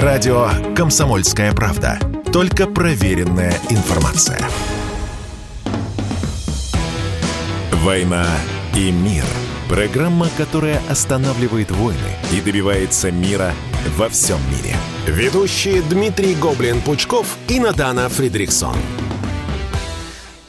Радио «Комсомольская правда». Только проверенная информация. «Война и мир». Программа, которая останавливает войны и добивается мира во всем мире. Ведущие Дмитрий Гоблин-Пучков и Надана Фридриксон.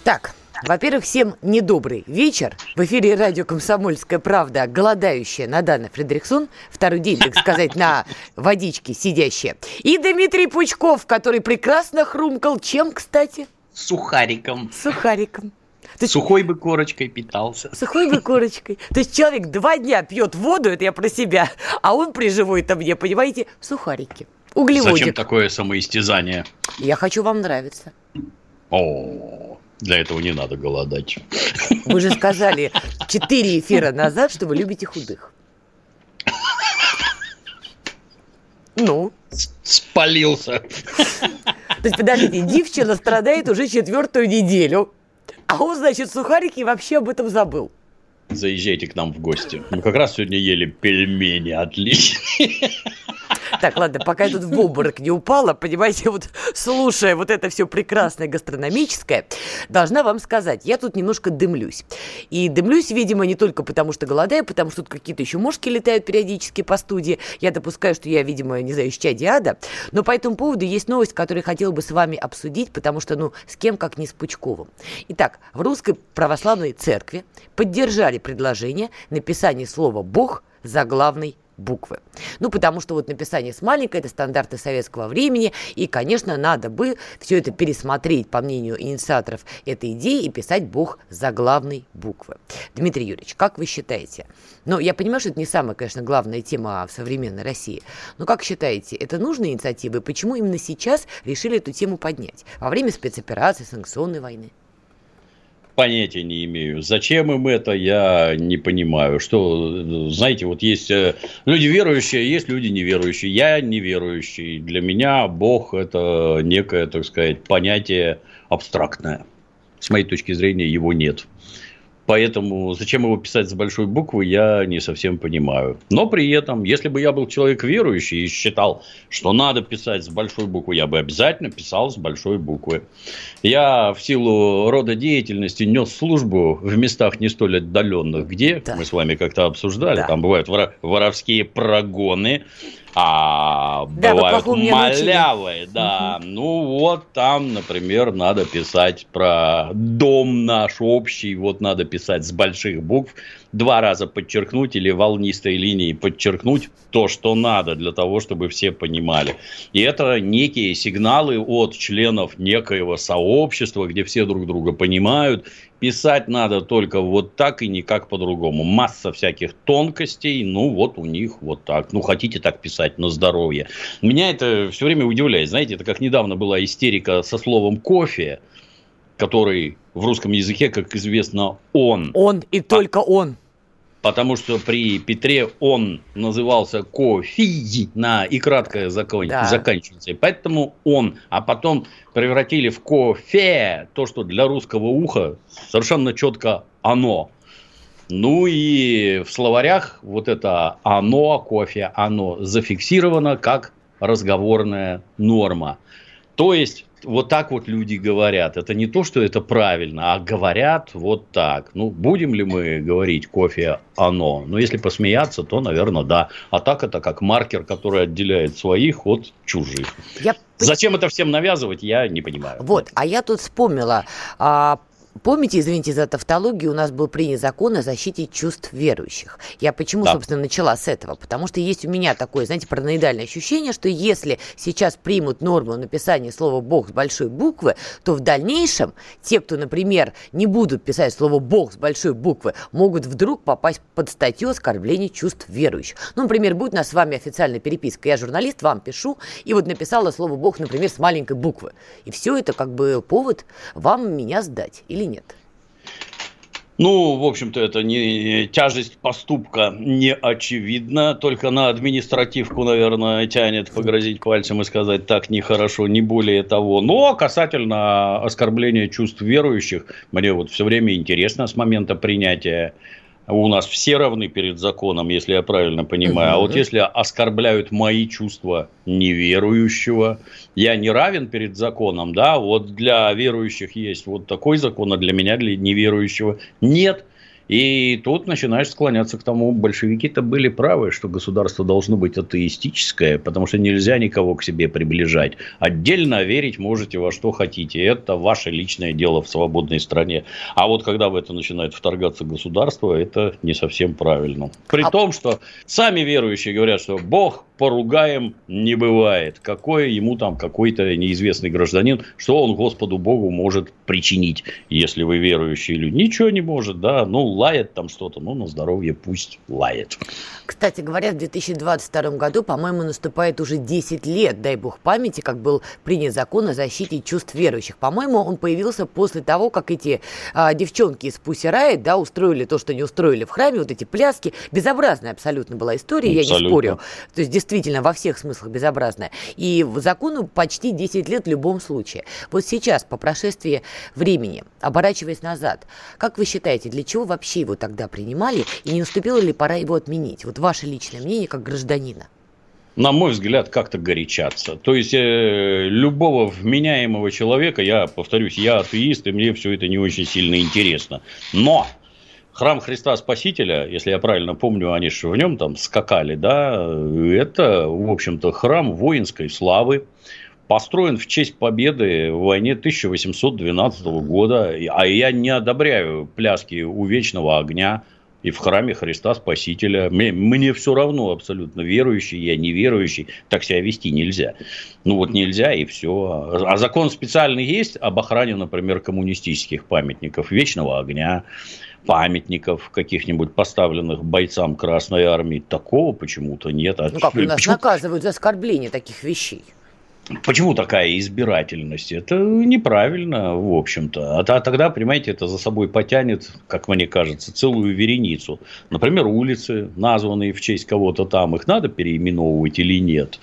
Так, во-первых, всем недобрый вечер. В эфире радио «Комсомольская правда», голодающая Надана Фредериксон, второй день, так сказать, на водичке сидящая. И Дмитрий Пучков, который прекрасно хрумкал. Чем, кстати? Сухариком. Сухариком. То есть, Сухой бы корочкой питался. Сухой бы корочкой. То есть человек два дня пьет воду, это я про себя, а он приживой-то мне, понимаете, сухарики. Углеводик. Зачем такое самоистязание? Я хочу вам нравиться. О, для этого не надо голодать. Вы же сказали четыре эфира назад, что вы любите худых. Ну? Спалился. То есть, подождите, девчина страдает уже четвертую неделю, а он, значит, сухарики вообще об этом забыл. Заезжайте к нам в гости. Мы как раз сегодня ели пельмени отличные. Так, ладно, пока я тут в обморок не упала, понимаете, вот слушая вот это все прекрасное гастрономическое, должна вам сказать, я тут немножко дымлюсь. И дымлюсь, видимо, не только потому, что голодаю, потому что тут какие-то еще мошки летают периодически по студии. Я допускаю, что я, видимо, не знаю, исчадие ада. Но по этому поводу есть новость, которую я хотела бы с вами обсудить, потому что, ну, с кем, как не с Пучковым. Итак, в Русской Православной Церкви поддержали предложение написания слова «Бог» заглавной буквы. Ну, потому что вот написание с маленькой – это стандарты советского времени, и, конечно, надо бы все это пересмотреть, по мнению инициаторов этой идеи, и писать «Бог» за главной буквы. Дмитрий Юрьевич, как вы считаете? Ну, я понимаю, что это не самая, конечно, главная тема в современной России, но как считаете, это нужная инициатива, и почему именно сейчас решили эту тему поднять? Во время спецоперации, санкционной войны? Понятия не имею. Зачем им это, я не понимаю. Что, знаете, вот есть э, люди верующие, есть люди неверующие. Я неверующий. Для меня Бог – это некое, так сказать, понятие абстрактное. С моей точки зрения, его нет. Поэтому зачем его писать с большой буквы, я не совсем понимаю. Но при этом, если бы я был человек верующий и считал, что надо писать с большой буквы, я бы обязательно писал с большой буквы. Я в силу рода деятельности нес службу в местах не столь отдаленных, где да. мы с вами как-то обсуждали, да. там бывают воровские прогоны, а да, бывают малявые, да. Угу. Ну, вот там, например, надо писать про дом наш общий, вот надо писать с больших букв, два раза подчеркнуть или волнистой линией подчеркнуть то, что надо для того, чтобы все понимали. И это некие сигналы от членов некоего сообщества, где все друг друга понимают, Писать надо только вот так и никак по-другому. Масса всяких тонкостей, ну вот у них вот так. Ну хотите так писать на здоровье. Меня это все время удивляет. Знаете, это как недавно была истерика со словом кофе, который в русском языке, как известно, он. Он и только он потому что при Петре он назывался Кофи на и краткое закон... да. заканчивается. Поэтому он, а потом превратили в кофе то, что для русского уха совершенно четко оно. Ну и в словарях вот это оно, кофе, оно зафиксировано как разговорная норма. То есть вот так вот люди говорят. Это не то, что это правильно, а говорят вот так. Ну, будем ли мы говорить кофе оно? Ну, если посмеяться, то, наверное, да. А так это как маркер, который отделяет своих от чужих. Я... Зачем это всем навязывать, я не понимаю. Вот, а я тут вспомнила а, Помните, извините за тавтологию, у нас был принят закон о защите чувств верующих. Я почему, да. собственно, начала с этого? Потому что есть у меня такое, знаете, параноидальное ощущение, что если сейчас примут норму написания слова «Бог» с большой буквы, то в дальнейшем те, кто, например, не будут писать слово «Бог» с большой буквы, могут вдруг попасть под статью оскорбления чувств верующих. Ну, например, будет у нас с вами официальная переписка. Я журналист, вам пишу, и вот написала слово «Бог», например, с маленькой буквы. И все это как бы повод вам меня сдать или или нет? Ну, в общем-то, это не тяжесть поступка не очевидна, только на административку, наверное, тянет погрозить пальцем и сказать так нехорошо, не более того. Но касательно оскорбления чувств верующих, мне вот все время интересно с момента принятия у нас все равны перед законом, если я правильно понимаю. Угу. А вот если оскорбляют мои чувства неверующего, я не равен перед законом, да, вот для верующих есть вот такой закон, а для меня, для неверующего нет. И тут начинаешь склоняться к тому, большевики-то были правы, что государство должно быть атеистическое, потому что нельзя никого к себе приближать. Отдельно верить можете во что хотите. Это ваше личное дело в свободной стране. А вот когда в это начинает вторгаться государство, это не совсем правильно. При а... том, что сами верующие говорят, что Бог поругаем не бывает. Какой ему там какой-то неизвестный гражданин, что он Господу Богу может причинить, если вы верующие люди? Ничего не может, да. Ну, лает там что-то, ну, на здоровье пусть лает. Кстати говоря, в 2022 году, по-моему, наступает уже 10 лет, дай бог памяти, как был принят закон о защите чувств верующих. По-моему, он появился после того, как эти а, девчонки из Pussy Riot, да, устроили то, что не устроили в храме, вот эти пляски. Безобразная абсолютно была история, абсолютно. я не спорю. То есть, действительно, во всех смыслах безобразная. И закону почти 10 лет в любом случае. Вот сейчас, по прошествии времени, оборачиваясь назад, как вы считаете, для чего вообще его тогда принимали, и не наступила ли пора его отменить? Вот ваше личное мнение как гражданина на мой взгляд, как-то горячаться. То есть, э, любого вменяемого человека, я повторюсь, я атеист, и мне все это не очень сильно интересно. Но храм Христа Спасителя, если я правильно помню, они же в нем там скакали, да, это, в общем-то, храм воинской славы, построен в честь победы в войне 1812 года. А я не одобряю пляски у вечного огня и в храме Христа Спасителя. Мне, мне все равно абсолютно верующий, я неверующий, так себя вести нельзя. Ну вот нельзя и все. А закон специальный есть об охране, например, коммунистических памятников, вечного огня памятников каких-нибудь поставленных бойцам Красной Армии. Такого почему-то нет. А ну как, у нас почему... наказывают за оскорбление таких вещей. Почему такая избирательность? Это неправильно, в общем-то. А тогда, понимаете, это за собой потянет, как мне кажется, целую вереницу. Например, улицы, названные в честь кого-то там, их надо переименовывать или нет?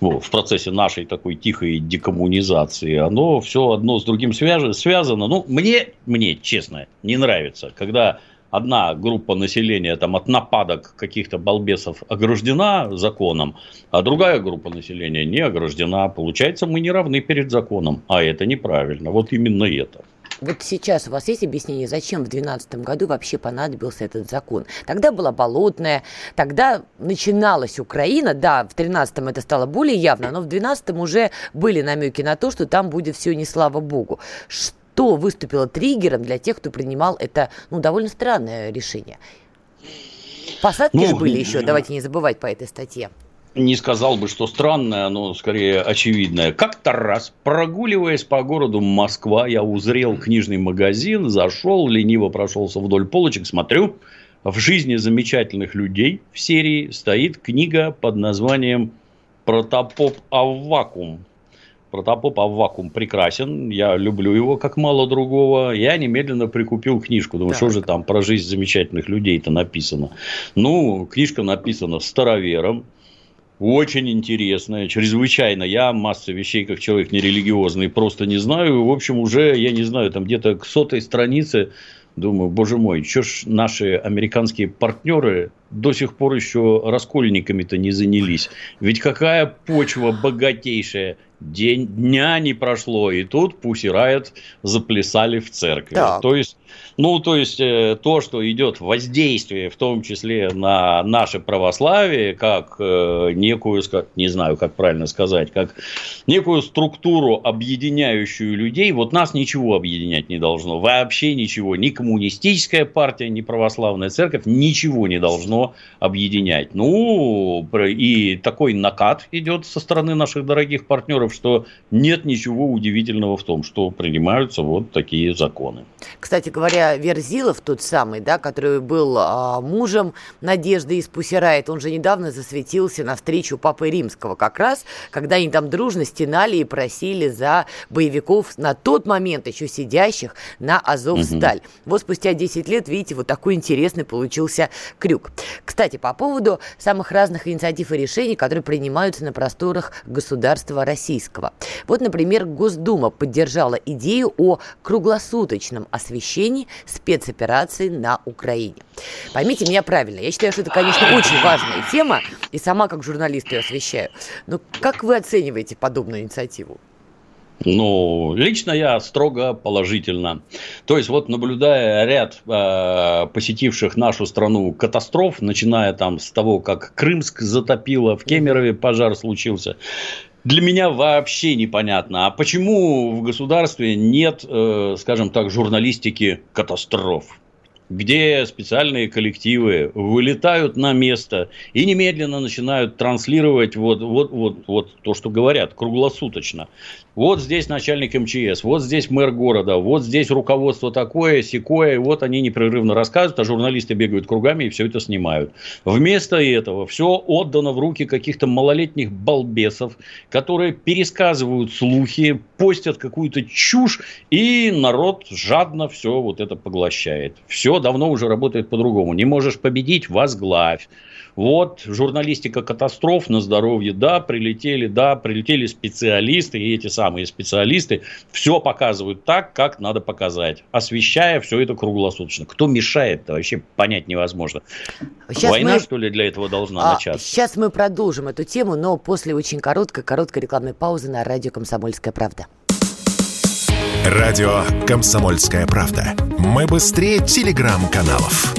В процессе нашей такой тихой декоммунизации, оно все одно с другим связано. Ну, мне, мне, честно, не нравится, когда одна группа населения там, от нападок каких-то балбесов ограждена законом, а другая группа населения не ограждена. Получается, мы не равны перед законом, а это неправильно. Вот именно это. Вот сейчас у вас есть объяснение, зачем в 2012 году вообще понадобился этот закон? Тогда была болотная, тогда начиналась Украина, да, в 2013 это стало более явно, но в 2012 уже были намеки на то, что там будет все не слава богу. Что что выступило триггером для тех, кто принимал это, ну, довольно странное решение. Посадки ну, же были еще, давайте не забывать по этой статье. Не сказал бы, что странное, но скорее очевидное. Как-то раз, прогуливаясь по городу Москва, я узрел книжный магазин, зашел, лениво прошелся вдоль полочек, смотрю, в жизни замечательных людей в серии стоит книга под названием «Протопоп Аввакум» Протопоп Аввакум прекрасен, я люблю его как мало другого. Я немедленно прикупил книжку. Думаю, так. что же там про жизнь замечательных людей-то написано. Ну, книжка написана старовером, очень интересная, чрезвычайно. Я массы вещей, как человек нерелигиозный, просто не знаю. В общем, уже, я не знаю, там где-то к сотой странице Думаю, боже мой, что ж наши американские партнеры до сих пор еще раскольниками-то не занялись. Ведь какая почва богатейшая, день, дня не прошло, и тут Пусси Райот заплясали в церкви. Так. То есть, ну, то есть, э, то, что идет воздействие, в том числе на наше православие, как э, некую, как, не знаю, как правильно сказать, как некую структуру, объединяющую людей, вот нас ничего объединять не должно, вообще ничего, ни коммунистическая партия, ни православная церковь, ничего не должно объединять. Ну, и такой накат идет со стороны наших дорогих партнеров, что нет ничего удивительного в том, что принимаются вот такие законы. Кстати говоря, Верзилов тот самый, да, который был а, мужем Надежды из Пусирает, он же недавно засветился на встречу Папы Римского, как раз, когда они там дружно стенали и просили за боевиков на тот момент еще сидящих на Азовсталь. Угу. Вот спустя 10 лет, видите, вот такой интересный получился крюк. Кстати, по поводу самых разных инициатив и решений, которые принимаются на просторах государства российского. Вот, например, Госдума поддержала идею о круглосуточном освещении спецоперации на Украине. Поймите меня правильно, я считаю, что это, конечно, очень важная тема, и сама как журналист ее освещаю. Но как вы оцениваете подобную инициативу? Ну, лично я строго положительно. То есть, вот наблюдая ряд э, посетивших нашу страну катастроф, начиная там с того, как Крымск затопило, в Кемерове пожар случился, для меня вообще непонятно, а почему в государстве нет, э, скажем так, журналистики катастроф? Где специальные коллективы вылетают на место и немедленно начинают транслировать вот, вот, вот, вот то, что говорят, круглосуточно. Вот здесь начальник МЧС, вот здесь мэр города, вот здесь руководство такое, секое, вот они непрерывно рассказывают, а журналисты бегают кругами и все это снимают. Вместо этого все отдано в руки каких-то малолетних балбесов, которые пересказывают слухи, постят какую-то чушь, и народ жадно все вот это поглощает. Все давно уже работает по-другому. Не можешь победить – возглавь. Вот, журналистика катастроф на здоровье, да, прилетели, да, прилетели специалисты, и эти самые специалисты все показывают так, как надо показать, освещая все это круглосуточно. Кто мешает, вообще понять невозможно. Сейчас Война, мы... что ли, для этого должна а, начаться? Сейчас мы продолжим эту тему, но после очень короткой, короткой рекламной паузы на радио «Комсомольская правда». Радио «Комсомольская правда». Мы быстрее телеграм-каналов.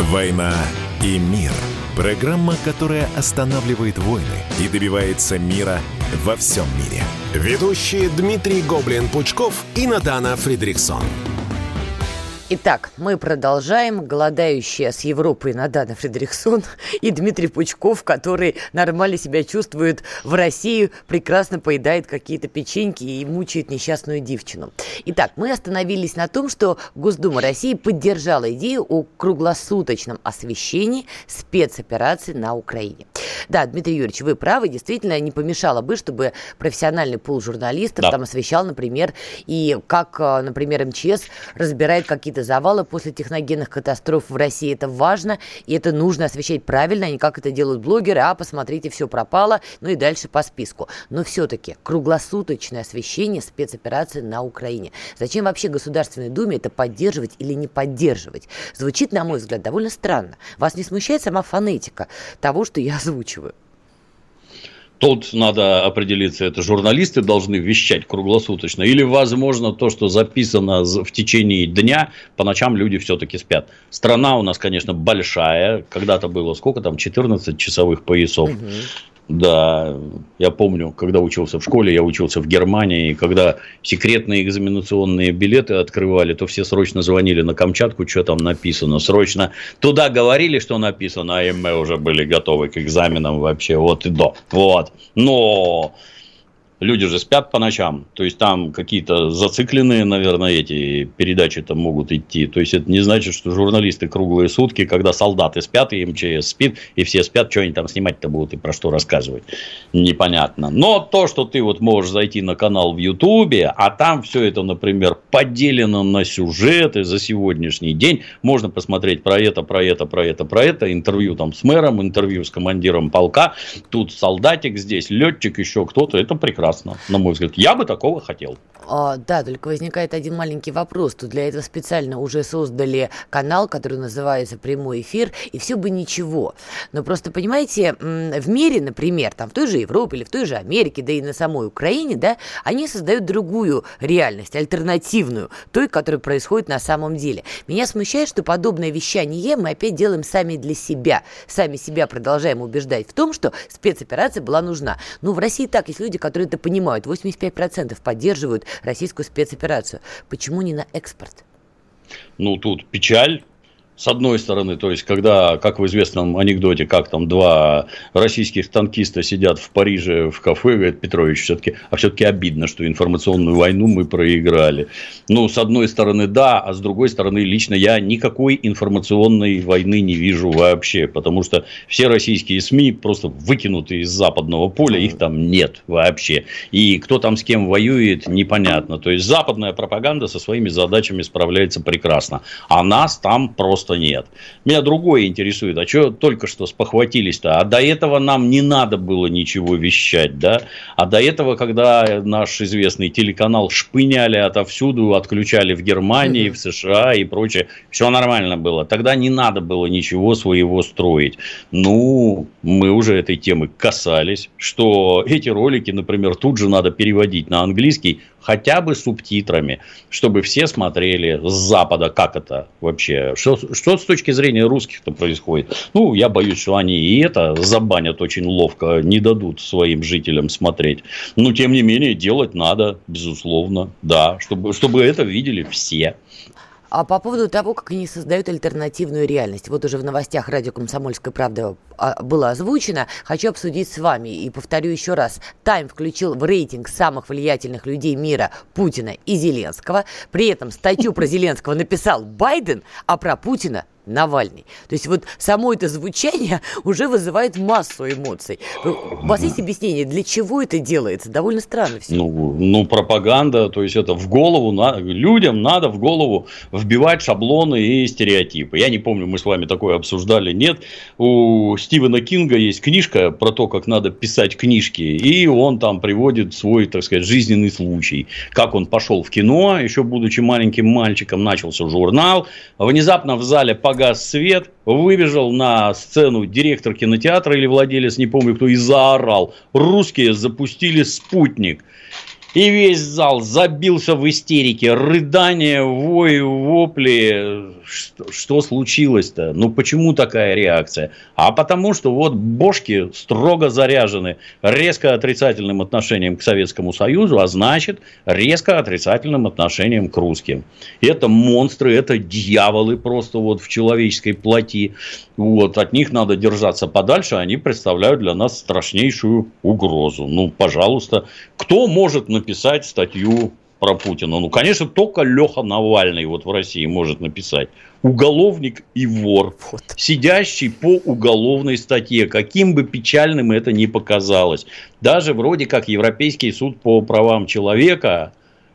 «Война и мир». Программа, которая останавливает войны и добивается мира во всем мире. Ведущие Дмитрий Гоблин-Пучков и Надана Фридриксон. Итак, мы продолжаем. Голодающая с Европой Надана Фредериксон и Дмитрий Пучков, который нормально себя чувствует в России, прекрасно поедает какие-то печеньки и мучает несчастную девчину. Итак, мы остановились на том, что Госдума России поддержала идею о круглосуточном освещении спецоперации на Украине. Да, Дмитрий Юрьевич, вы правы, действительно, не помешало бы, чтобы профессиональный пул журналистов да. там освещал, например, и как, э, например, МЧС разбирает какие-то какие-то завалы после техногенных катастроф в России. Это важно, и это нужно освещать правильно, а не как это делают блогеры, а посмотрите, все пропало, ну и дальше по списку. Но все-таки круглосуточное освещение спецоперации на Украине. Зачем вообще Государственной Думе это поддерживать или не поддерживать? Звучит, на мой взгляд, довольно странно. Вас не смущает сама фонетика того, что я озвучиваю? Тут надо определиться, это журналисты должны вещать круглосуточно, или, возможно, то, что записано в течение дня, по ночам люди все-таки спят. Страна у нас, конечно, большая, когда-то было сколько там, 14 часовых поясов. Угу. Да, я помню, когда учился в школе, я учился в Германии, и когда секретные экзаменационные билеты открывали, то все срочно звонили на Камчатку, что там написано. Срочно туда говорили, что написано, а мы уже были готовы к экзаменам вообще вот и до. Вот. Но люди же спят по ночам, то есть там какие-то зацикленные, наверное, эти передачи там могут идти. То есть это не значит, что журналисты круглые сутки, когда солдаты спят и МЧС спит, и все спят, что они там снимать-то будут и про что рассказывать, непонятно. Но то, что ты вот можешь зайти на канал в Ютубе, а там все это, например, поделено на сюжеты за сегодняшний день, можно посмотреть про это, про это, про это, про это, интервью там с мэром, интервью с командиром полка, тут солдатик, здесь летчик, еще кто-то, это прекрасно прекрасно, на мой взгляд. Я бы такого хотел. А, да, только возникает один маленький вопрос. Тут для этого специально уже создали канал, который называется «Прямой эфир», и все бы ничего. Но просто, понимаете, в мире, например, там в той же Европе или в той же Америке, да и на самой Украине, да, они создают другую реальность, альтернативную, той, которая происходит на самом деле. Меня смущает, что подобное вещание мы опять делаем сами для себя. Сами себя продолжаем убеждать в том, что спецоперация была нужна. Ну, в России так, есть люди, которые это понимают. 85% поддерживают российскую спецоперацию. Почему не на экспорт? Ну, тут печаль, с одной стороны, то есть, когда, как в известном анекдоте, как там два российских танкиста сидят в Париже в кафе, говорит Петрович, все-таки, а все-таки обидно, что информационную войну мы проиграли. Ну, с одной стороны, да, а с другой стороны, лично я никакой информационной войны не вижу вообще, потому что все российские СМИ просто выкинуты из западного поля, их там нет вообще. И кто там с кем воюет, непонятно. То есть, западная пропаганда со своими задачами справляется прекрасно, а нас там просто просто нет. Меня другое интересует, а что только что спохватились-то? А до этого нам не надо было ничего вещать, да? А до этого, когда наш известный телеканал шпыняли отовсюду, отключали в Германии, в США и прочее, все нормально было. Тогда не надо было ничего своего строить. Ну, мы уже этой темы касались, что эти ролики, например, тут же надо переводить на английский, хотя бы субтитрами, чтобы все смотрели с Запада, как это вообще, что, что с точки зрения русских-то происходит. Ну, я боюсь, что они и это забанят очень ловко, не дадут своим жителям смотреть. Но, тем не менее, делать надо, безусловно, да, чтобы, чтобы это видели все. А по поводу того, как они создают альтернативную реальность. Вот уже в новостях радио «Комсомольская правда» было озвучено. Хочу обсудить с вами. И повторю еще раз. Тайм включил в рейтинг самых влиятельных людей мира Путина и Зеленского. При этом статью про Зеленского написал Байден, а про Путина Навальный. То есть вот само это звучание уже вызывает массу эмоций. У вас есть объяснение, для чего это делается? Довольно странно все. Ну, ну пропаганда, то есть это в голову, на, людям надо в голову вбивать шаблоны и стереотипы. Я не помню, мы с вами такое обсуждали, нет. У Стивена Кинга есть книжка про то, как надо писать книжки, и он там приводит свой, так сказать, жизненный случай. Как он пошел в кино, еще будучи маленьким мальчиком, начался журнал, внезапно в зале погас погас свет, выбежал на сцену директор кинотеатра или владелец, не помню кто, и заорал. Русские запустили спутник. И весь зал забился в истерике, рыдания, вой, вопли. Что, что случилось-то? Ну, почему такая реакция? А потому что вот бошки строго заряжены резко отрицательным отношением к Советскому Союзу, а значит, резко отрицательным отношением к русским. Это монстры, это дьяволы просто вот в человеческой плоти. Вот, от них надо держаться подальше, они представляют для нас страшнейшую угрозу. Ну, пожалуйста, кто может написать статью про Путина? Ну, конечно, только Леха Навальный вот в России может написать. Уголовник и вор, вот. сидящий по уголовной статье, каким бы печальным это ни показалось. Даже вроде как Европейский суд по правам человека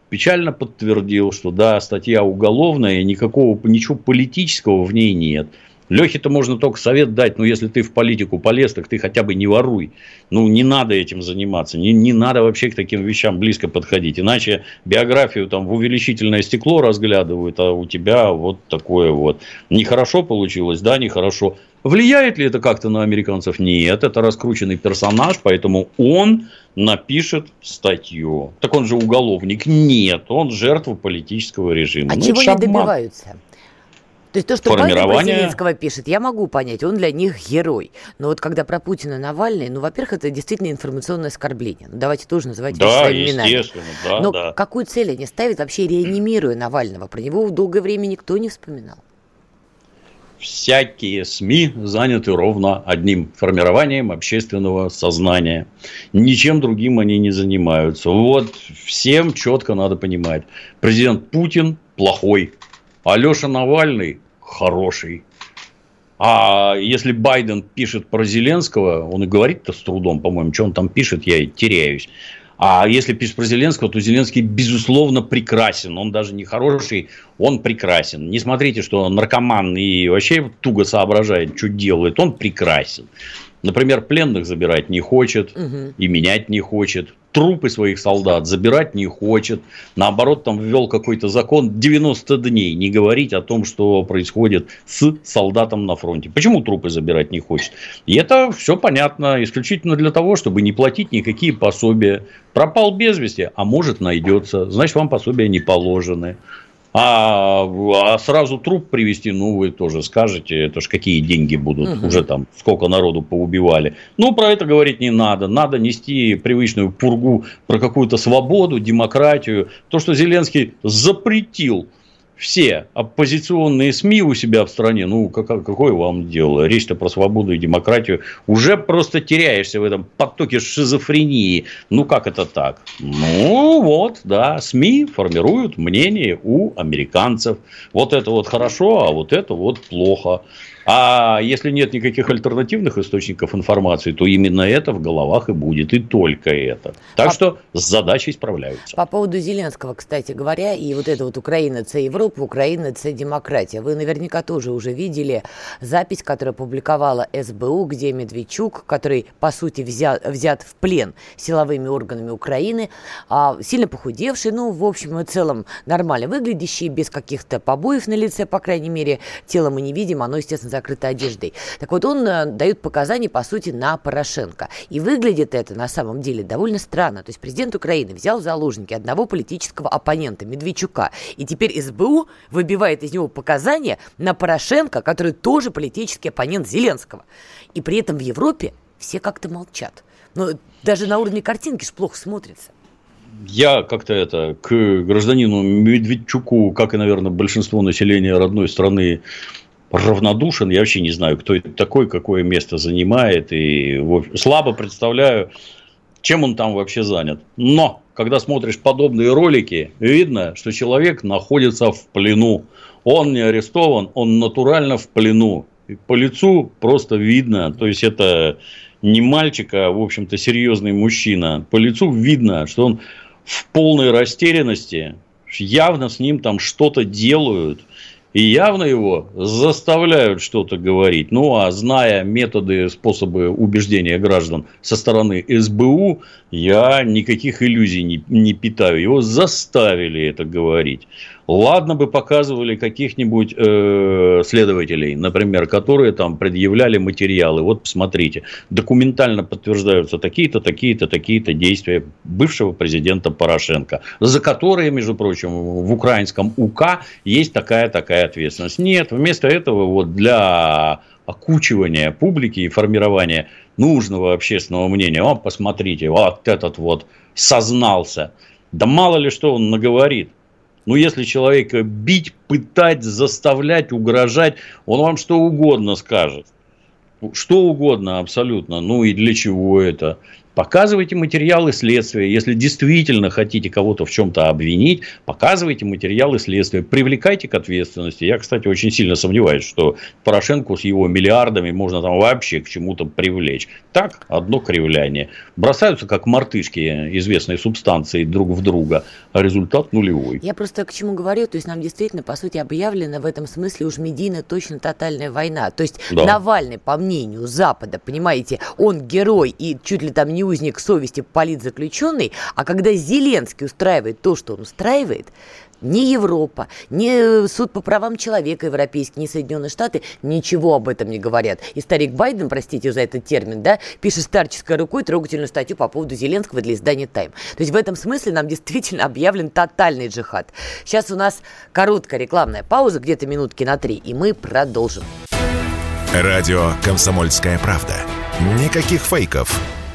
печально подтвердил, что да, статья уголовная, никакого, ничего политического в ней нет. Лехе-то можно только совет дать, ну, если ты в политику полез, так ты хотя бы не воруй. Ну, не надо этим заниматься, не, не надо вообще к таким вещам близко подходить. Иначе биографию там в увеличительное стекло разглядывают, а у тебя вот такое вот. Нехорошо получилось, да, нехорошо. Влияет ли это как-то на американцев? Нет, это раскрученный персонаж, поэтому он напишет статью. Так он же уголовник? Нет, он жертва политического режима. А ну, чего не добиваются? То есть то, что формирование... Зеленского пишет, я могу понять, он для них герой. Но вот когда про Путина Навальный, ну, во-первых, это действительно информационное оскорбление. Ну, давайте тоже называть да, своими именами. Да, Но да. какую цель они ставят, вообще реанимируя Навального? Про него долгое время никто не вспоминал. Всякие СМИ заняты ровно одним формированием общественного сознания. Ничем другим они не занимаются. Вот всем четко надо понимать. Президент Путин плохой. Алеша Навальный хороший. А если Байден пишет про Зеленского, он и говорит-то с трудом, по-моему, что он там пишет, я теряюсь. А если пишет про Зеленского, то Зеленский, безусловно, прекрасен. Он даже не хороший, он прекрасен. Не смотрите, что он наркоман и вообще туго соображает, что делает. Он прекрасен. Например, пленных забирать не хочет угу. и менять не хочет. Трупы своих солдат забирать не хочет. Наоборот, там ввел какой-то закон 90 дней не говорить о том, что происходит с солдатом на фронте. Почему трупы забирать не хочет? И это все понятно. Исключительно для того, чтобы не платить никакие пособия. Пропал без вести, а может найдется. Значит, вам пособия не положены. А, а сразу труп привести, ну, вы тоже скажете, это ж какие деньги будут, угу. уже там сколько народу поубивали. Ну, про это говорить не надо. Надо нести привычную пургу про какую-то свободу, демократию. То, что Зеленский запретил все оппозиционные СМИ у себя в стране, ну, какое вам дело? Речь-то про свободу и демократию. Уже просто теряешься в этом потоке шизофрении. Ну, как это так? Ну, вот, да, СМИ формируют мнение у американцев. Вот это вот хорошо, а вот это вот плохо. А если нет никаких альтернативных источников информации, то именно это в головах и будет, и только это. Так по... что с задачей справляются. По поводу Зеленского, кстати говоря, и вот это вот Украина, це Европа, Украина – это демократия. Вы наверняка тоже уже видели запись, которую опубликовала СБУ, где Медведчук, который, по сути, взят, взят в плен силовыми органами Украины, а, сильно похудевший, ну, в общем и целом, нормально выглядящий, без каких-то побоев на лице, по крайней мере, тело мы не видим, оно, естественно, закрыто одеждой. Так вот, он э, дает показания, по сути, на Порошенко. И выглядит это, на самом деле, довольно странно. То есть президент Украины взял в заложники одного политического оппонента, Медведчука, и теперь СБУ выбивает из него показания на Порошенко, который тоже политический оппонент Зеленского. И при этом в Европе все как-то молчат. Но даже на уровне картинки ж плохо смотрится. Я как-то это к гражданину Медведчуку, как и, наверное, большинство населения родной страны, равнодушен. Я вообще не знаю, кто это такой, какое место занимает. И слабо представляю, чем он там вообще занят. Но, когда смотришь подобные ролики, видно, что человек находится в плену. Он не арестован, он натурально в плену. И по лицу просто видно, то есть это не мальчик, а, в общем-то, серьезный мужчина. По лицу видно, что он в полной растерянности, явно с ним там что-то делают – и явно его заставляют что-то говорить. Ну, а зная методы, способы убеждения граждан со стороны СБУ, я никаких иллюзий не, не питаю. Его заставили это говорить. Ладно бы показывали каких-нибудь э, следователей, например, которые там предъявляли материалы. Вот посмотрите, документально подтверждаются такие-то, такие-то, такие-то действия бывшего президента Порошенко, за которые, между прочим, в украинском УК есть такая-такая ответственность. Нет, вместо этого вот для окучивания публики и формирования нужного общественного мнения, о, посмотрите, вот этот вот сознался. Да мало ли что он наговорит. Ну, если человека бить, пытать, заставлять, угрожать, он вам что угодно скажет. Что угодно абсолютно. Ну и для чего это? Показывайте материалы следствия. Если действительно хотите кого-то в чем-то обвинить, показывайте материалы следствия. Привлекайте к ответственности. Я, кстати, очень сильно сомневаюсь, что Порошенко с его миллиардами можно там вообще к чему-то привлечь. Так, одно кривляние. Бросаются как мартышки известной субстанции друг в друга, а результат нулевой. Я просто к чему говорю, то есть нам действительно, по сути, объявлена в этом смысле уж медийно точно тотальная война. То есть да. Навальный, по мнению Запада, понимаете, он герой и чуть ли там не узник совести политзаключенный, а когда Зеленский устраивает то, что он устраивает, ни Европа, ни суд по правам человека европейский, ни Соединенные Штаты ничего об этом не говорят. И старик Байден, простите за этот термин, да, пишет старческой рукой трогательную статью по поводу Зеленского для издания «Тайм». То есть в этом смысле нам действительно объявлен тотальный джихад. Сейчас у нас короткая рекламная пауза, где-то минутки на три, и мы продолжим. Радио «Комсомольская правда». Никаких фейков,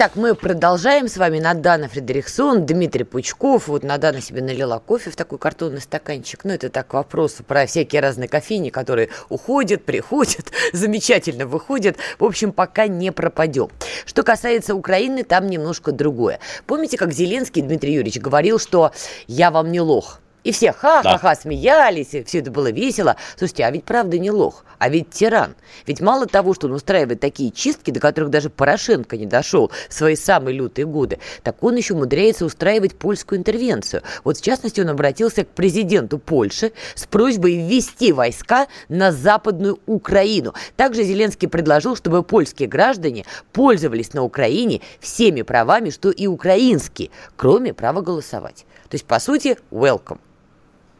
Итак, мы продолжаем. С вами Надана Фредериксон, Дмитрий Пучков. Вот Надана себе налила кофе в такой картонный стаканчик. Ну, это так вопрос про всякие разные кофейни, которые уходят, приходят, замечательно выходят. В общем, пока не пропадем. Что касается Украины, там немножко другое. Помните, как Зеленский Дмитрий Юрьевич говорил, что «я вам не лох»? И все ха-ха-ха да. смеялись, и все это было весело. Слушайте, а ведь правда не лох, а ведь тиран. Ведь мало того, что он устраивает такие чистки, до которых даже Порошенко не дошел в свои самые лютые годы, так он еще умудряется устраивать польскую интервенцию. Вот в частности он обратился к президенту Польши с просьбой ввести войска на Западную Украину. Также Зеленский предложил, чтобы польские граждане пользовались на Украине всеми правами, что и украинские, кроме права голосовать. То есть, по сути, welcome.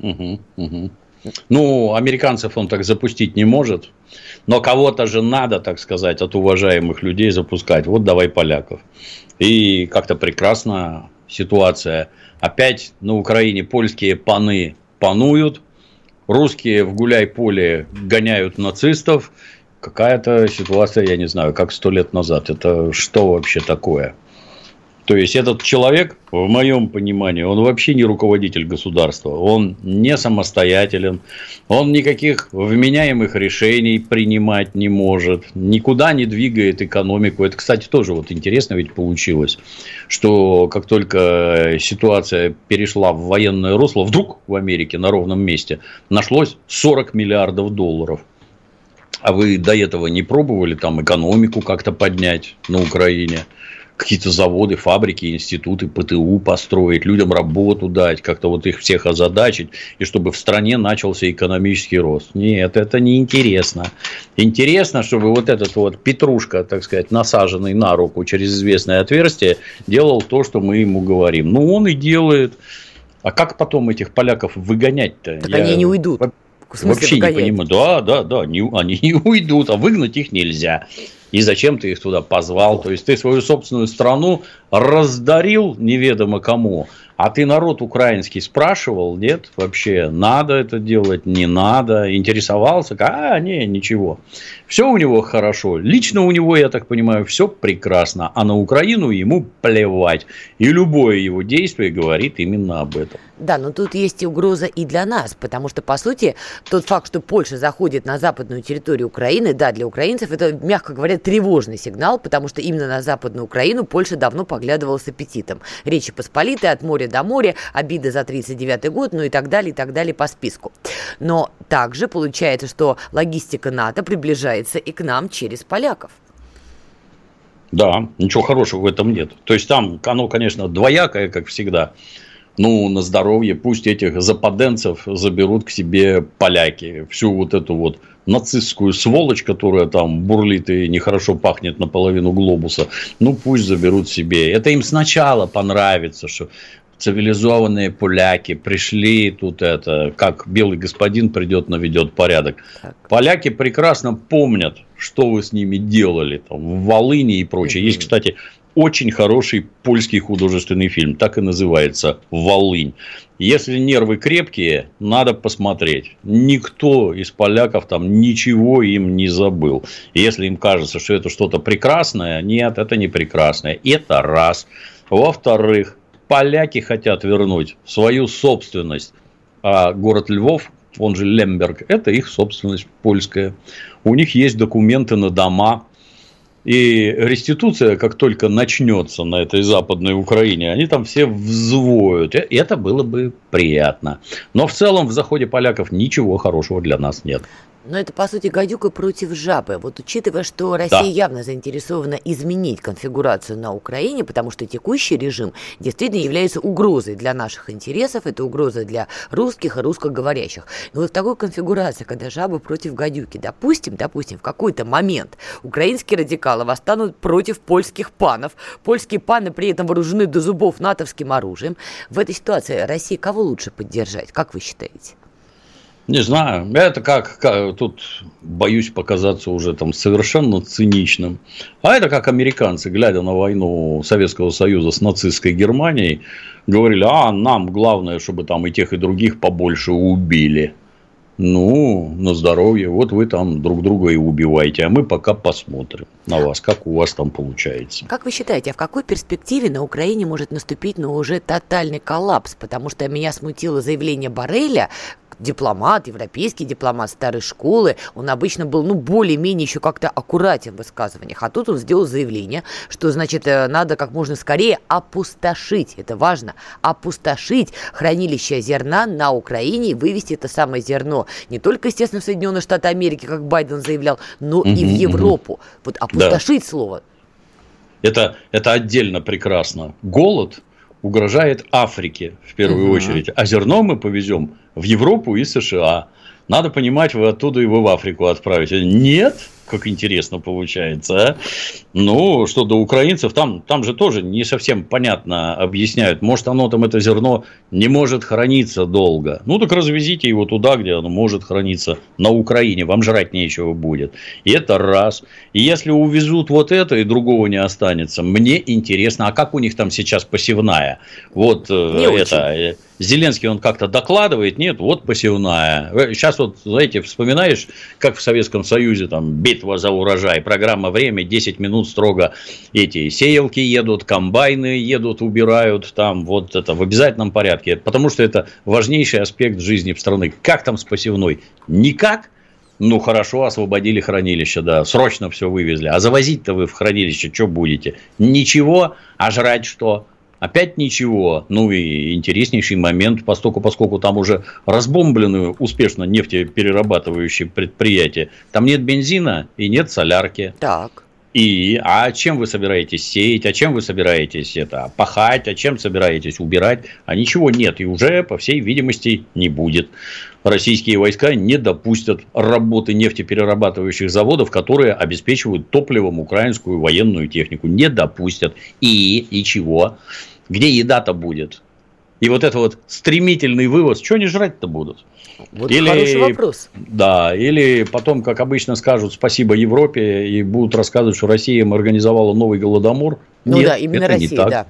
Угу, угу. Ну, американцев он так запустить не может. Но кого-то же надо, так сказать, от уважаемых людей запускать. Вот давай поляков. И как-то прекрасна ситуация. Опять на Украине польские паны пануют. Русские в гуляй-поле гоняют нацистов. Какая-то ситуация, я не знаю, как сто лет назад. Это что вообще такое? То есть этот человек, в моем понимании, он вообще не руководитель государства, он не самостоятелен, он никаких вменяемых решений принимать не может, никуда не двигает экономику. Это, кстати, тоже вот интересно ведь получилось, что как только ситуация перешла в военное русло, вдруг в Америке на ровном месте нашлось 40 миллиардов долларов. А вы до этого не пробовали там экономику как-то поднять на Украине? Какие-то заводы, фабрики, институты, ПТУ построить, людям работу дать, как-то вот их всех озадачить, и чтобы в стране начался экономический рост. Нет, это не интересно. Интересно, чтобы вот этот вот Петрушка, так сказать, насаженный на руку через известное отверстие, делал то, что мы ему говорим. Ну, он и делает. А как потом этих поляков выгонять-то? Так Я... они не уйдут. Вообще выгонять? не понимаю. Да, да, да, не, они не уйдут, а выгнать их нельзя и зачем ты их туда позвал. То есть ты свою собственную страну раздарил неведомо кому, а ты народ украинский спрашивал, нет, вообще надо это делать, не надо, интересовался, а, не, ничего. Все у него хорошо, лично у него, я так понимаю, все прекрасно, а на Украину ему плевать. И любое его действие говорит именно об этом. Да, но тут есть и угроза и для нас, потому что, по сути, тот факт, что Польша заходит на западную территорию Украины, да, для украинцев это, мягко говоря, тревожный сигнал, потому что именно на западную Украину Польша давно поглядывала с аппетитом. Речи Посполитой, от моря до моря, обиды за 39 год, ну и так далее, и так далее по списку. Но также получается, что логистика НАТО приближается и к нам через поляков. Да, ничего хорошего в этом нет. То есть там оно, конечно, двоякое, как всегда ну, на здоровье, пусть этих западенцев заберут к себе поляки. Всю вот эту вот нацистскую сволочь, которая там бурлит и нехорошо пахнет наполовину глобуса, ну, пусть заберут себе. Это им сначала понравится, что цивилизованные поляки пришли тут это, как белый господин придет, наведет порядок. Так. Поляки прекрасно помнят, что вы с ними делали там, в Волыне и прочее. Есть, кстати, очень хороший польский художественный фильм, так и называется «Волынь». Если нервы крепкие, надо посмотреть. Никто из поляков там ничего им не забыл. Если им кажется, что это что-то прекрасное, нет, это не прекрасное. Это раз. Во-вторых, поляки хотят вернуть свою собственность. А город Львов, он же Лемберг, это их собственность польская. У них есть документы на дома, и реституция, как только начнется на этой западной Украине, они там все взвоют. И это было бы приятно. Но в целом в заходе поляков ничего хорошего для нас нет. Но это, по сути, гадюка против жабы. Вот учитывая, что Россия да. явно заинтересована изменить конфигурацию на Украине, потому что текущий режим действительно является угрозой для наших интересов, это угроза для русских и русскоговорящих. Но вот в такой конфигурации, когда жаба против гадюки, допустим, допустим, в какой-то момент украинские радикалы восстанут против польских панов, польские паны при этом вооружены до зубов натовским оружием, в этой ситуации Россия кого лучше поддержать, как вы считаете? Не знаю. Это как, как тут боюсь показаться уже там совершенно циничным. А это как американцы, глядя на войну Советского Союза с нацистской Германией, говорили, а нам главное, чтобы там и тех, и других побольше убили. Ну, на здоровье. Вот вы там друг друга и убиваете, а мы пока посмотрим на вас, как у вас там получается. Как вы считаете, а в какой перспективе на Украине может наступить ну, уже тотальный коллапс? Потому что меня смутило заявление Барреля, дипломат, европейский дипломат старой школы, он обычно был, ну, более-менее еще как-то аккуратен в высказываниях. А тут он сделал заявление, что, значит, э, надо как можно скорее опустошить, это важно, опустошить хранилище зерна на Украине и вывести это самое зерно не только, естественно, в Соединенные Штаты Америки, как Байден заявлял, но и в Европу. Вот опустошить да. слово. Это, это отдельно прекрасно. Голод угрожает Африке в первую угу. очередь, а зерно мы повезем в Европу и США. Надо понимать, вы оттуда его в Африку отправите. Нет, как интересно получается. А? Ну, что до украинцев, там, там же тоже не совсем понятно объясняют. Может, оно там, это зерно, не может храниться долго. Ну, так развезите его туда, где оно может храниться, на Украине. Вам жрать нечего будет. И это раз. И если увезут вот это, и другого не останется, мне интересно, а как у них там сейчас посевная? Вот э, не это... Очень. Э, Зеленский, он как-то докладывает, нет, вот посевная. Сейчас вот, знаете, вспоминаешь, как в Советском Союзе там битва за урожай. Программа «Время», 10 минут строго эти сеялки едут, комбайны едут, убирают там, вот это в обязательном порядке. Потому что это важнейший аспект жизни страны. Как там с посевной? Никак. Ну, хорошо, освободили хранилище, да, срочно все вывезли. А завозить-то вы в хранилище что будете? Ничего, а жрать что? Опять ничего. Ну и интереснейший момент, поскольку, поскольку там уже разбомблены успешно нефтеперерабатывающие предприятия. Там нет бензина и нет солярки. Так. И, а чем вы собираетесь сеять, а чем вы собираетесь это пахать, а чем собираетесь убирать, а ничего нет, и уже, по всей видимости, не будет. Российские войска не допустят работы нефтеперерабатывающих заводов, которые обеспечивают топливом украинскую военную технику. Не допустят. И, и чего? Где еда-то будет? И вот это вот стремительный вывоз, что они жрать-то будут? Вот или, хороший вопрос. Да, или потом, как обычно, скажут спасибо Европе и будут рассказывать, что Россия им организовала новый голодомор. Ну Нет, да, именно это Россия, не так. да.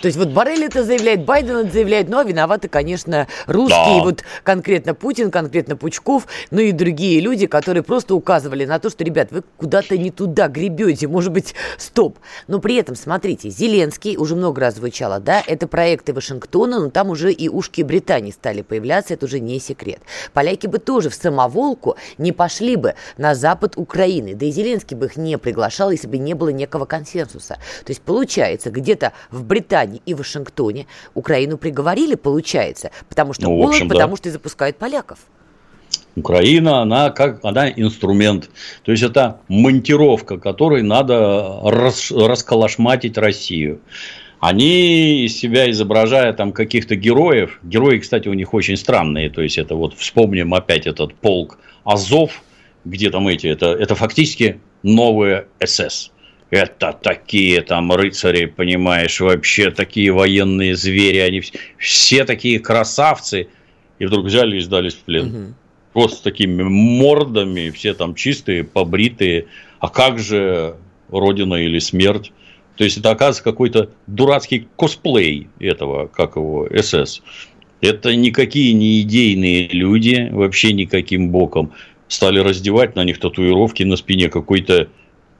То есть вот Барель это заявляет, Байден это заявляет, ну а виноваты, конечно, русские, да. вот конкретно Путин, конкретно Пучков, ну и другие люди, которые просто указывали на то, что, ребят, вы куда-то не туда гребете, может быть, стоп. Но при этом, смотрите, Зеленский, уже много раз звучало, да, это проекты Вашингтона, но там уже и ушки Британии стали появляться, это уже не секрет. Поляки бы тоже в самоволку не пошли бы на запад Украины, да и Зеленский бы их не приглашал, если бы не было некого консенсуса. То есть, получается, где-то в Британии Казани и Вашингтоне Украину приговорили, получается, потому что ну, голод, общем, потому да. что запускают поляков. Украина, она как она инструмент. То есть это монтировка, которой надо рас, расколошматить Россию. Они из себя изображая там каких-то героев, герои, кстати, у них очень странные, то есть это вот вспомним опять этот полк Азов, где там эти, это, это фактически новые СС это такие там рыцари, понимаешь, вообще такие военные звери, они все, такие красавцы, и вдруг взяли и сдались в плен. Угу. Вот с такими мордами, все там чистые, побритые. А как же Родина или смерть? То есть это оказывается какой-то дурацкий косплей этого, как его, СС. Это никакие не идейные люди, вообще никаким боком. Стали раздевать на них татуировки на спине какой-то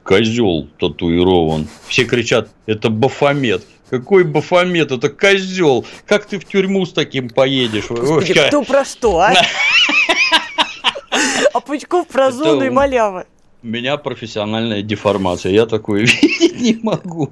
козел татуирован. Все кричат, это Бафомет. Какой Бафомет? Это козел. Как ты в тюрьму с таким поедешь? Господи, кто про что, а? А Пучков про зону и малявы. У меня профессиональная деформация. Я такое видеть не могу.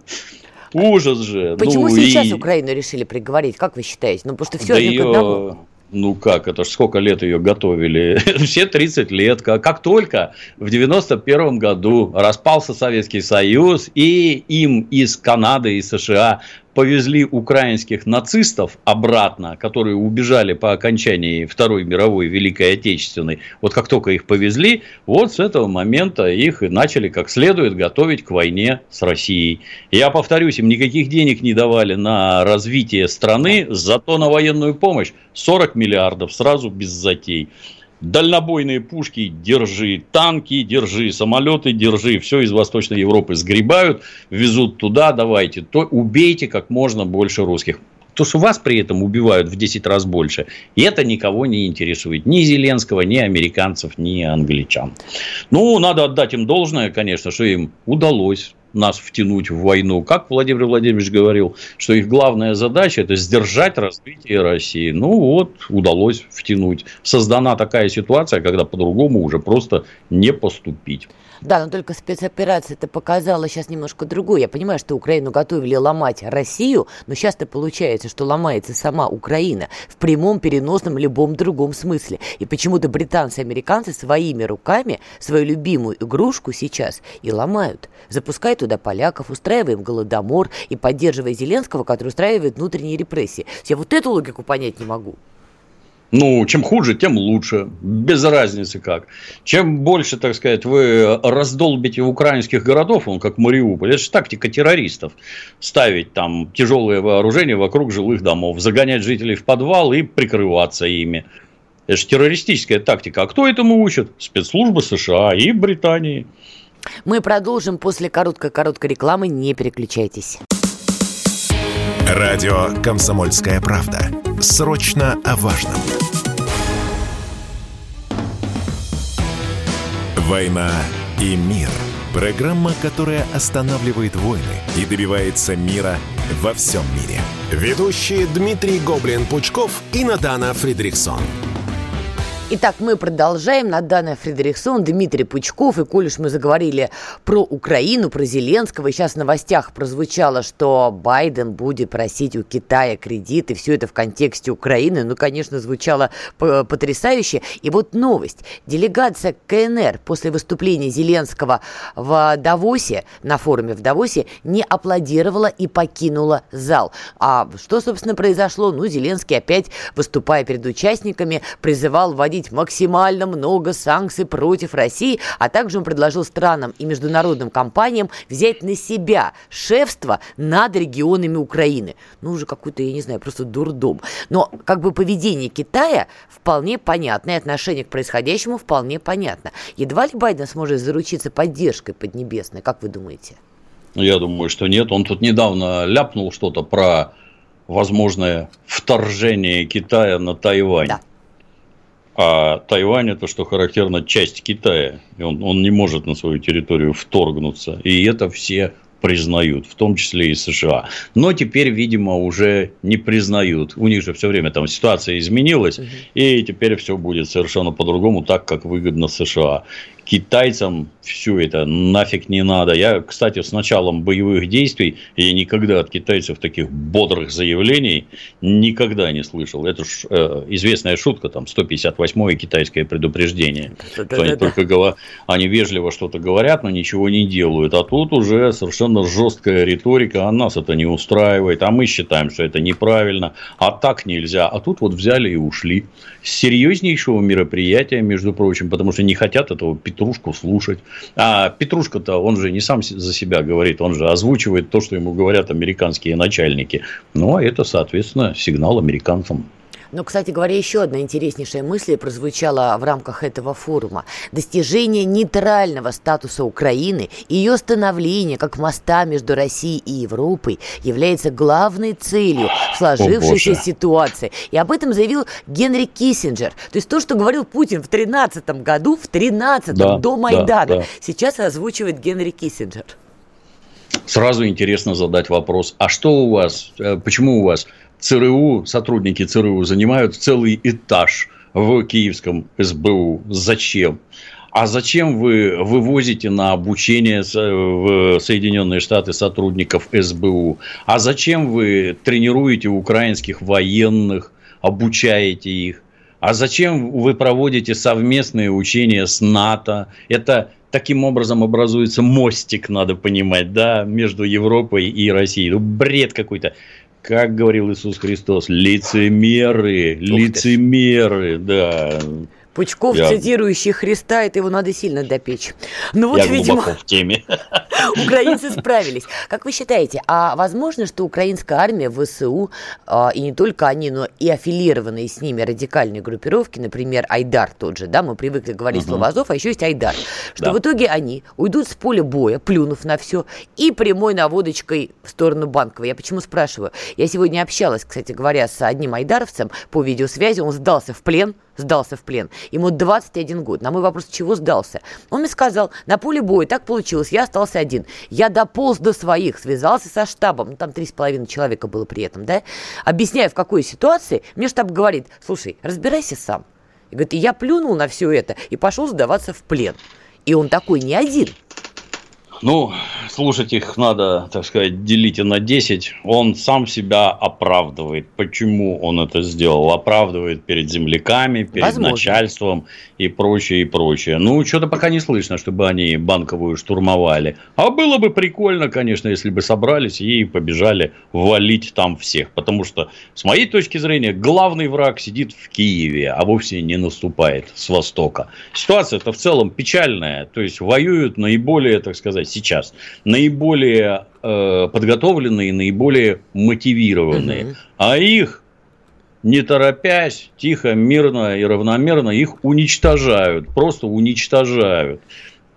Ужас же. Почему ну, сейчас и... Украину решили приговорить? Как вы считаете? Ну, потому что все да ее... Ну как, это ж сколько лет ее готовили? Все 30 лет. Как только в 91 году распался Советский Союз, и им из Канады и США повезли украинских нацистов обратно, которые убежали по окончании Второй мировой Великой Отечественной, вот как только их повезли, вот с этого момента их начали как следует готовить к войне с Россией. Я повторюсь, им никаких денег не давали на развитие страны, зато на военную помощь. 40 миллиардов сразу без затей дальнобойные пушки держи, танки держи, самолеты держи, все из Восточной Европы сгребают, везут туда, давайте, то убейте как можно больше русских. То, что вас при этом убивают в 10 раз больше, и это никого не интересует. Ни Зеленского, ни американцев, ни англичан. Ну, надо отдать им должное, конечно, что им удалось нас втянуть в войну. Как Владимир Владимирович говорил, что их главная задача – это сдержать развитие России. Ну вот, удалось втянуть. Создана такая ситуация, когда по-другому уже просто не поступить. Да, но только спецоперация это показала сейчас немножко другое. Я понимаю, что Украину готовили ломать Россию, но сейчас-то получается, что ломается сама Украина в прямом, переносном, любом другом смысле. И почему-то британцы и американцы своими руками свою любимую игрушку сейчас и ломают. Запуская туда поляков, устраиваем голодомор и поддерживая Зеленского, который устраивает внутренние репрессии. Я вот эту логику понять не могу. Ну, чем хуже, тем лучше. Без разницы как. Чем больше, так сказать, вы раздолбите украинских городов, он как Мариуполь, это же тактика террористов. Ставить там тяжелое вооружение вокруг жилых домов, загонять жителей в подвал и прикрываться ими. Это же террористическая тактика. А кто этому учит? Спецслужбы США и Британии. Мы продолжим после короткой-короткой рекламы. Не переключайтесь. Радио «Комсомольская правда». Срочно о важном. «Война и мир». Программа, которая останавливает войны и добивается мира во всем мире. Ведущие Дмитрий Гоблин-Пучков и Надана Фридриксон. Итак, мы продолжаем. Надана Фредериксон, Дмитрий Пучков. И коль уж мы заговорили про Украину, про Зеленского, и сейчас в новостях прозвучало, что Байден будет просить у Китая кредит, и все это в контексте Украины. Ну, конечно, звучало потрясающе. И вот новость. Делегация КНР после выступления Зеленского в Давосе, на форуме в Давосе, не аплодировала и покинула зал. А что, собственно, произошло? Ну, Зеленский опять, выступая перед участниками, призывал вводить вводить максимально много санкций против России, а также он предложил странам и международным компаниям взять на себя шефство над регионами Украины. Ну, уже какой-то, я не знаю, просто дурдом. Но как бы поведение Китая вполне понятно, и отношение к происходящему вполне понятно. Едва ли Байден сможет заручиться поддержкой Поднебесной, как вы думаете? Я думаю, что нет. Он тут недавно ляпнул что-то про возможное вторжение Китая на Тайвань. Да. А Тайвань это, что характерно, часть Китая. И он, он не может на свою территорию вторгнуться. И это все признают, в том числе и США. Но теперь, видимо, уже не признают. У них же все время там ситуация изменилась, и теперь все будет совершенно по-другому, так как выгодно США китайцам все это нафиг не надо. Я, кстати, с началом боевых действий, я никогда от китайцев таких бодрых заявлений никогда не слышал. Это ж э, известная шутка, там, 158-е китайское предупреждение. Да, что они только говор... они вежливо что-то говорят, но ничего не делают. А тут уже совершенно жесткая риторика, а нас это не устраивает, а мы считаем, что это неправильно, а так нельзя. А тут вот взяли и ушли. С серьезнейшего мероприятия, между прочим, потому что не хотят этого Петрушку слушать. А Петрушка-то, он же не сам за себя говорит, он же озвучивает то, что ему говорят американские начальники. Ну, а это, соответственно, сигнал американцам. Но, кстати говоря, еще одна интереснейшая мысль прозвучала в рамках этого форума. Достижение нейтрального статуса Украины и ее становление как моста между Россией и Европой является главной целью сложившейся ситуации. И об этом заявил Генри Киссинджер. То есть то, что говорил Путин в 2013 году, в 2013 да, до Майдана, да, да. сейчас озвучивает Генри Киссинджер. Сразу интересно задать вопрос, а что у вас, э, почему у вас ЦРУ, сотрудники ЦРУ занимают целый этаж в Киевском СБУ. Зачем? А зачем вы вывозите на обучение в Соединенные Штаты сотрудников СБУ? А зачем вы тренируете украинских военных, обучаете их? А зачем вы проводите совместные учения с НАТО? Это таким образом образуется мостик, надо понимать, да, между Европой и Россией. Ну, бред какой-то как говорил Иисус Христос, лицемеры, лицемеры, да. Пучков, я... цитирующий Христа, это его надо сильно допечь. Ну вот, я видимо, в теме. Украинцы справились. Как вы считаете, а возможно, что украинская армия, ВСУ, а, и не только они, но и аффилированные с ними радикальные группировки, например, Айдар тот же, да, мы привыкли говорить угу. слово Азов, а еще есть Айдар, что да. в итоге они уйдут с поля боя, плюнув на все, и прямой наводочкой в сторону Банковой. Я почему спрашиваю? Я сегодня общалась, кстати говоря, с одним айдаровцем по видеосвязи, он сдался в плен, сдался в плен. Ему 21 год. На мой вопрос, чего сдался? Он мне сказал, на поле боя так получилось, я остался один. Я дополз до своих, связался со штабом, ну там три с половиной человека было при этом, да? Объясняю, в какой ситуации, мне штаб говорит, слушай, разбирайся сам. И говорит, я плюнул на все это и пошел сдаваться в плен. И он такой не один. Ну, слушать их надо, так сказать, делить на 10. Он сам себя оправдывает. Почему он это сделал? Оправдывает перед земляками, перед Возможно. начальством и прочее, и прочее. Ну, что-то пока не слышно, чтобы они банковую штурмовали. А было бы прикольно, конечно, если бы собрались и побежали валить там всех. Потому что, с моей точки зрения, главный враг сидит в Киеве, а вовсе не наступает с востока. Ситуация-то в целом печальная. То есть, воюют наиболее, так сказать, сейчас наиболее э, подготовленные, наиболее мотивированные, угу. а их не торопясь, тихо, мирно и равномерно их уничтожают, просто уничтожают.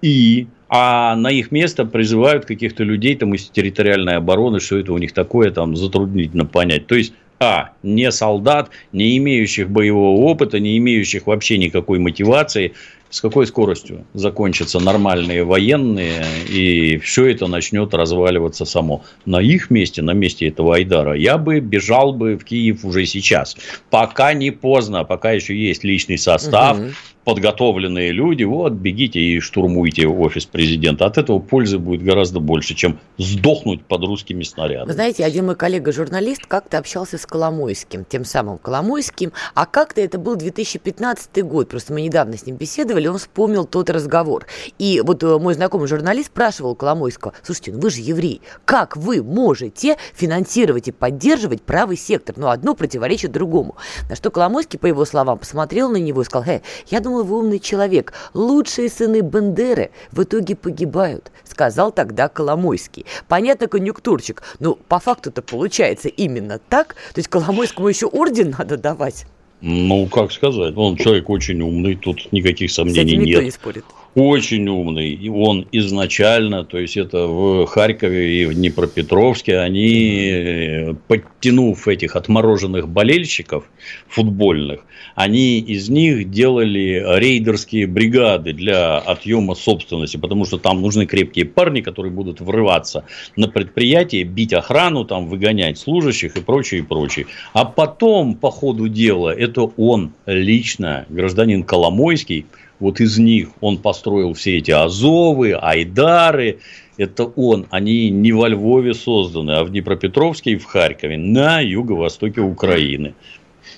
И а на их место призывают каких-то людей там из территориальной обороны, что это у них такое, там затруднительно понять. То есть а. Не солдат, не имеющих боевого опыта, не имеющих вообще никакой мотивации, с какой скоростью закончатся нормальные военные, и все это начнет разваливаться само. На их месте, на месте этого Айдара, я бы бежал бы в Киев уже сейчас. Пока не поздно, пока еще есть личный состав, угу подготовленные люди, вот, бегите и штурмуйте офис президента. От этого пользы будет гораздо больше, чем сдохнуть под русскими снарядами. Вы знаете, один мой коллега-журналист как-то общался с Коломойским, тем самым Коломойским, а как-то это был 2015 год, просто мы недавно с ним беседовали, он вспомнил тот разговор. И вот э, мой знакомый журналист спрашивал Коломойского, слушайте, ну вы же еврей, как вы можете финансировать и поддерживать правый сектор? Ну, одно противоречит другому. На что Коломойский, по его словам, посмотрел на него и сказал, «Хей, я думаю, вы умный человек. Лучшие сыны Бендеры в итоге погибают, сказал тогда Коломойский. Понятно, конъюнктурчик, но по факту-то получается именно так. То есть Коломойскому еще орден надо давать. Ну, как сказать, он человек очень умный, тут никаких сомнений нет. никто не спорит очень умный. И он изначально, то есть это в Харькове и в Днепропетровске, они, э, подтянув этих отмороженных болельщиков футбольных, они из них делали рейдерские бригады для отъема собственности, потому что там нужны крепкие парни, которые будут врываться на предприятие, бить охрану, там выгонять служащих и прочее, и прочее. А потом, по ходу дела, это он лично, гражданин Коломойский, вот из них он построил все эти Азовы, Айдары. Это он. Они не во Львове созданы, а в Днепропетровске и в Харькове, на юго-востоке Украины.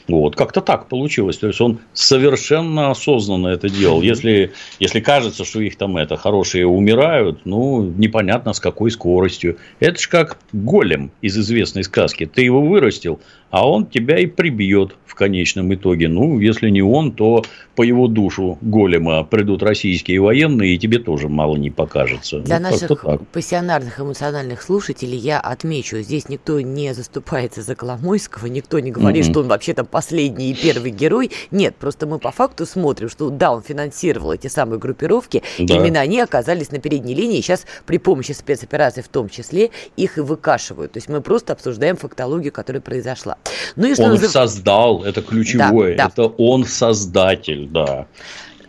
Вот, как-то так получилось. То есть он совершенно осознанно это делал. Если, если кажется, что их там это хорошие умирают, ну, непонятно с какой скоростью. Это же как голем из известной сказки. Ты его вырастил, а он тебя и прибьет в конечном итоге. Ну, если не он, то по его душу голема придут российские военные, и тебе тоже мало не покажется. Для ну, наших пассионарных эмоциональных слушателей я отмечу, здесь никто не заступается за Коломойского, никто не говорит, mm-hmm. что он вообще-то последний и первый герой. Нет, просто мы по факту смотрим, что да, он финансировал эти самые группировки, да. именно они оказались на передней линии, и сейчас при помощи спецопераций в том числе их и выкашивают. То есть мы просто обсуждаем фактологию, которая произошла. Ну, и что он назов... создал, это ключевое, да, да. это он создатель, да.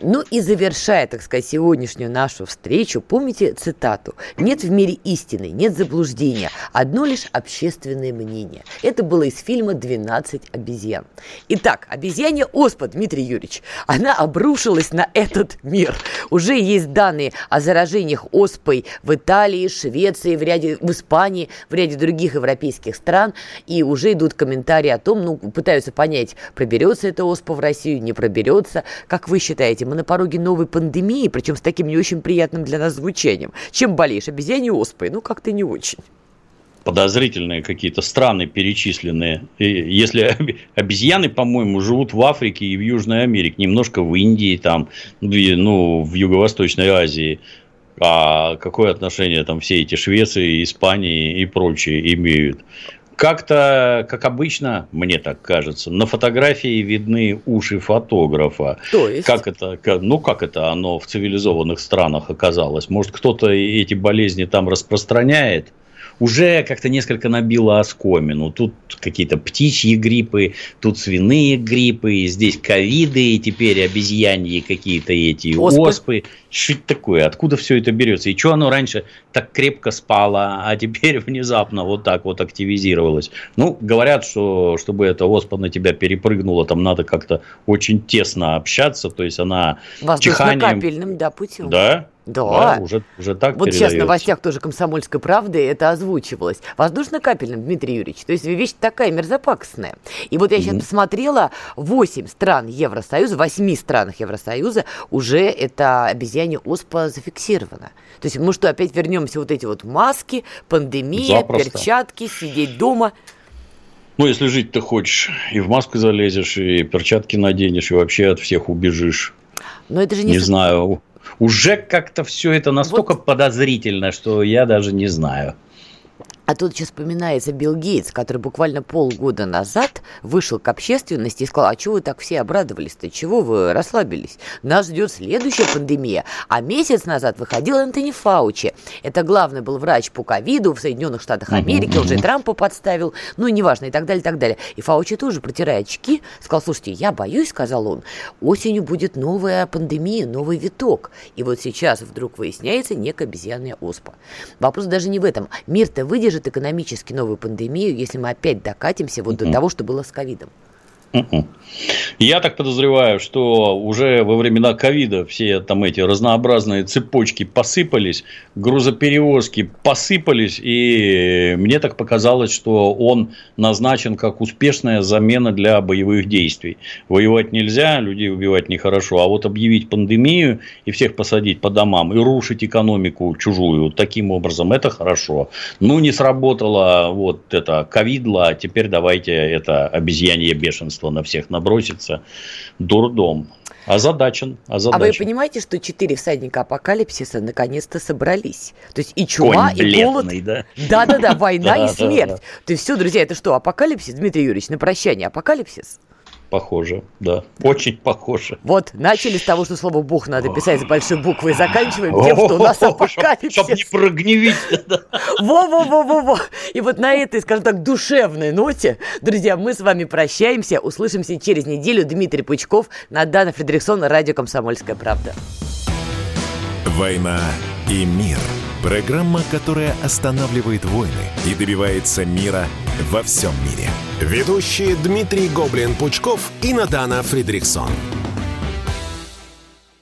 Ну и завершая, так сказать, сегодняшнюю нашу встречу, помните цитату «Нет в мире истины, нет заблуждения, одно лишь общественное мнение». Это было из фильма «12 обезьян». Итак, обезьяне оспа, Дмитрий Юрьевич, она обрушилась на этот мир. Уже есть данные о заражениях оспой в Италии, Швеции, в, ряде, в Испании, в ряде других европейских стран, и уже идут комментарии о том, ну, пытаются понять, проберется эта оспа в Россию, не проберется. Как вы считаете, мы на пороге новой пандемии, причем с таким не очень приятным для нас звучанием. Чем болеешь? Обезьяне оспой? Ну, как-то не очень подозрительные какие-то страны перечисленные. И если обезьяны, по-моему, живут в Африке и в Южной Америке, немножко в Индии, там, ну, в Юго-Восточной Азии. А какое отношение там все эти Швеции, Испании и прочие имеют? Как-то, как обычно, мне так кажется, на фотографии видны уши фотографа. То есть? Как это, ну, как это оно в цивилизованных странах оказалось? Может, кто-то эти болезни там распространяет? Уже как-то несколько набило оскомину. Тут какие-то птичьи гриппы, тут свиные гриппы, здесь ковиды, и теперь обезьяньи какие-то эти оспы. оспы. Что это такое? Откуда все это берется? И что оно раньше так крепко спало, а теперь внезапно вот так вот активизировалось? Ну, говорят, что чтобы эта оспа на тебя перепрыгнула, там надо как-то очень тесно общаться, то есть она чиханием... да, путем. Да? Да. да уже, уже так Вот сейчас в новостях тоже «Комсомольской правды» это озвучивалось. Воздушно-капельным, Дмитрий Юрьевич. То есть вещь такая мерзопакостная. И вот я сейчас mm-hmm. посмотрела, 8 стран Евросоюза, в 8 странах Евросоюза уже это обезьяне оспа зафиксировано. То есть мы что, опять вернемся вот эти вот маски, пандемия, Запросто. перчатки, сидеть дома – ну, если жить ты хочешь, и в маску залезешь, и перчатки наденешь, и вообще от всех убежишь. Но это же не... Не знаю уже как-то все это настолько вот. подозрительно, что я даже не знаю. А тут еще вспоминается Билл Гейтс, который буквально полгода назад вышел к общественности и сказал, а чего вы так все обрадовались-то, чего вы расслабились? Нас ждет следующая пандемия. А месяц назад выходил Энтони Фаучи. Это главный был врач по ковиду в Соединенных Штатах Америки, он же и Трампа подставил, ну, неважно, и так далее, и так далее. И Фаучи тоже, протирая очки, сказал, слушайте, я боюсь, сказал он, осенью будет новая пандемия, новый виток. И вот сейчас вдруг выясняется некая обезьянная оспа. Вопрос даже не в этом. Мир-то выдержит выдержит экономически новую пандемию, если мы опять докатимся вот до того, что было с ковидом? Я так подозреваю, что уже во времена ковида все там эти разнообразные цепочки посыпались, грузоперевозки посыпались, и мне так показалось, что он назначен как успешная замена для боевых действий. Воевать нельзя, людей убивать нехорошо, а вот объявить пандемию и всех посадить по домам и рушить экономику чужую таким образом, это хорошо. Ну, не сработало вот это ковидло, а теперь давайте это обезьянье бешенство на всех набросится. Дурдом. Озадачен, озадачен. А вы понимаете, что четыре всадника апокалипсиса наконец-то собрались? То есть и чума, Конь и голод. да? Да-да-да, война и смерть. То есть все, друзья, это что, апокалипсис, Дмитрий Юрьевич, на прощание, апокалипсис? Похоже, да. Очень похоже. Вот, начали с того, что слово «бог» надо писать с большой буквы, и заканчиваем тем, что у нас апокалипсис. Чтобы не прогневить. Во-во-во-во-во. И вот на этой, скажем так, душевной ноте, друзья, мы с вами прощаемся. Услышимся через неделю. Дмитрий Пучков, Надана Фредериксон, радио «Комсомольская правда». «Война и мир» – программа, которая останавливает войны и добивается мира во всем мире. Ведущие Дмитрий Гоблин-Пучков и Надана Фридрихсон.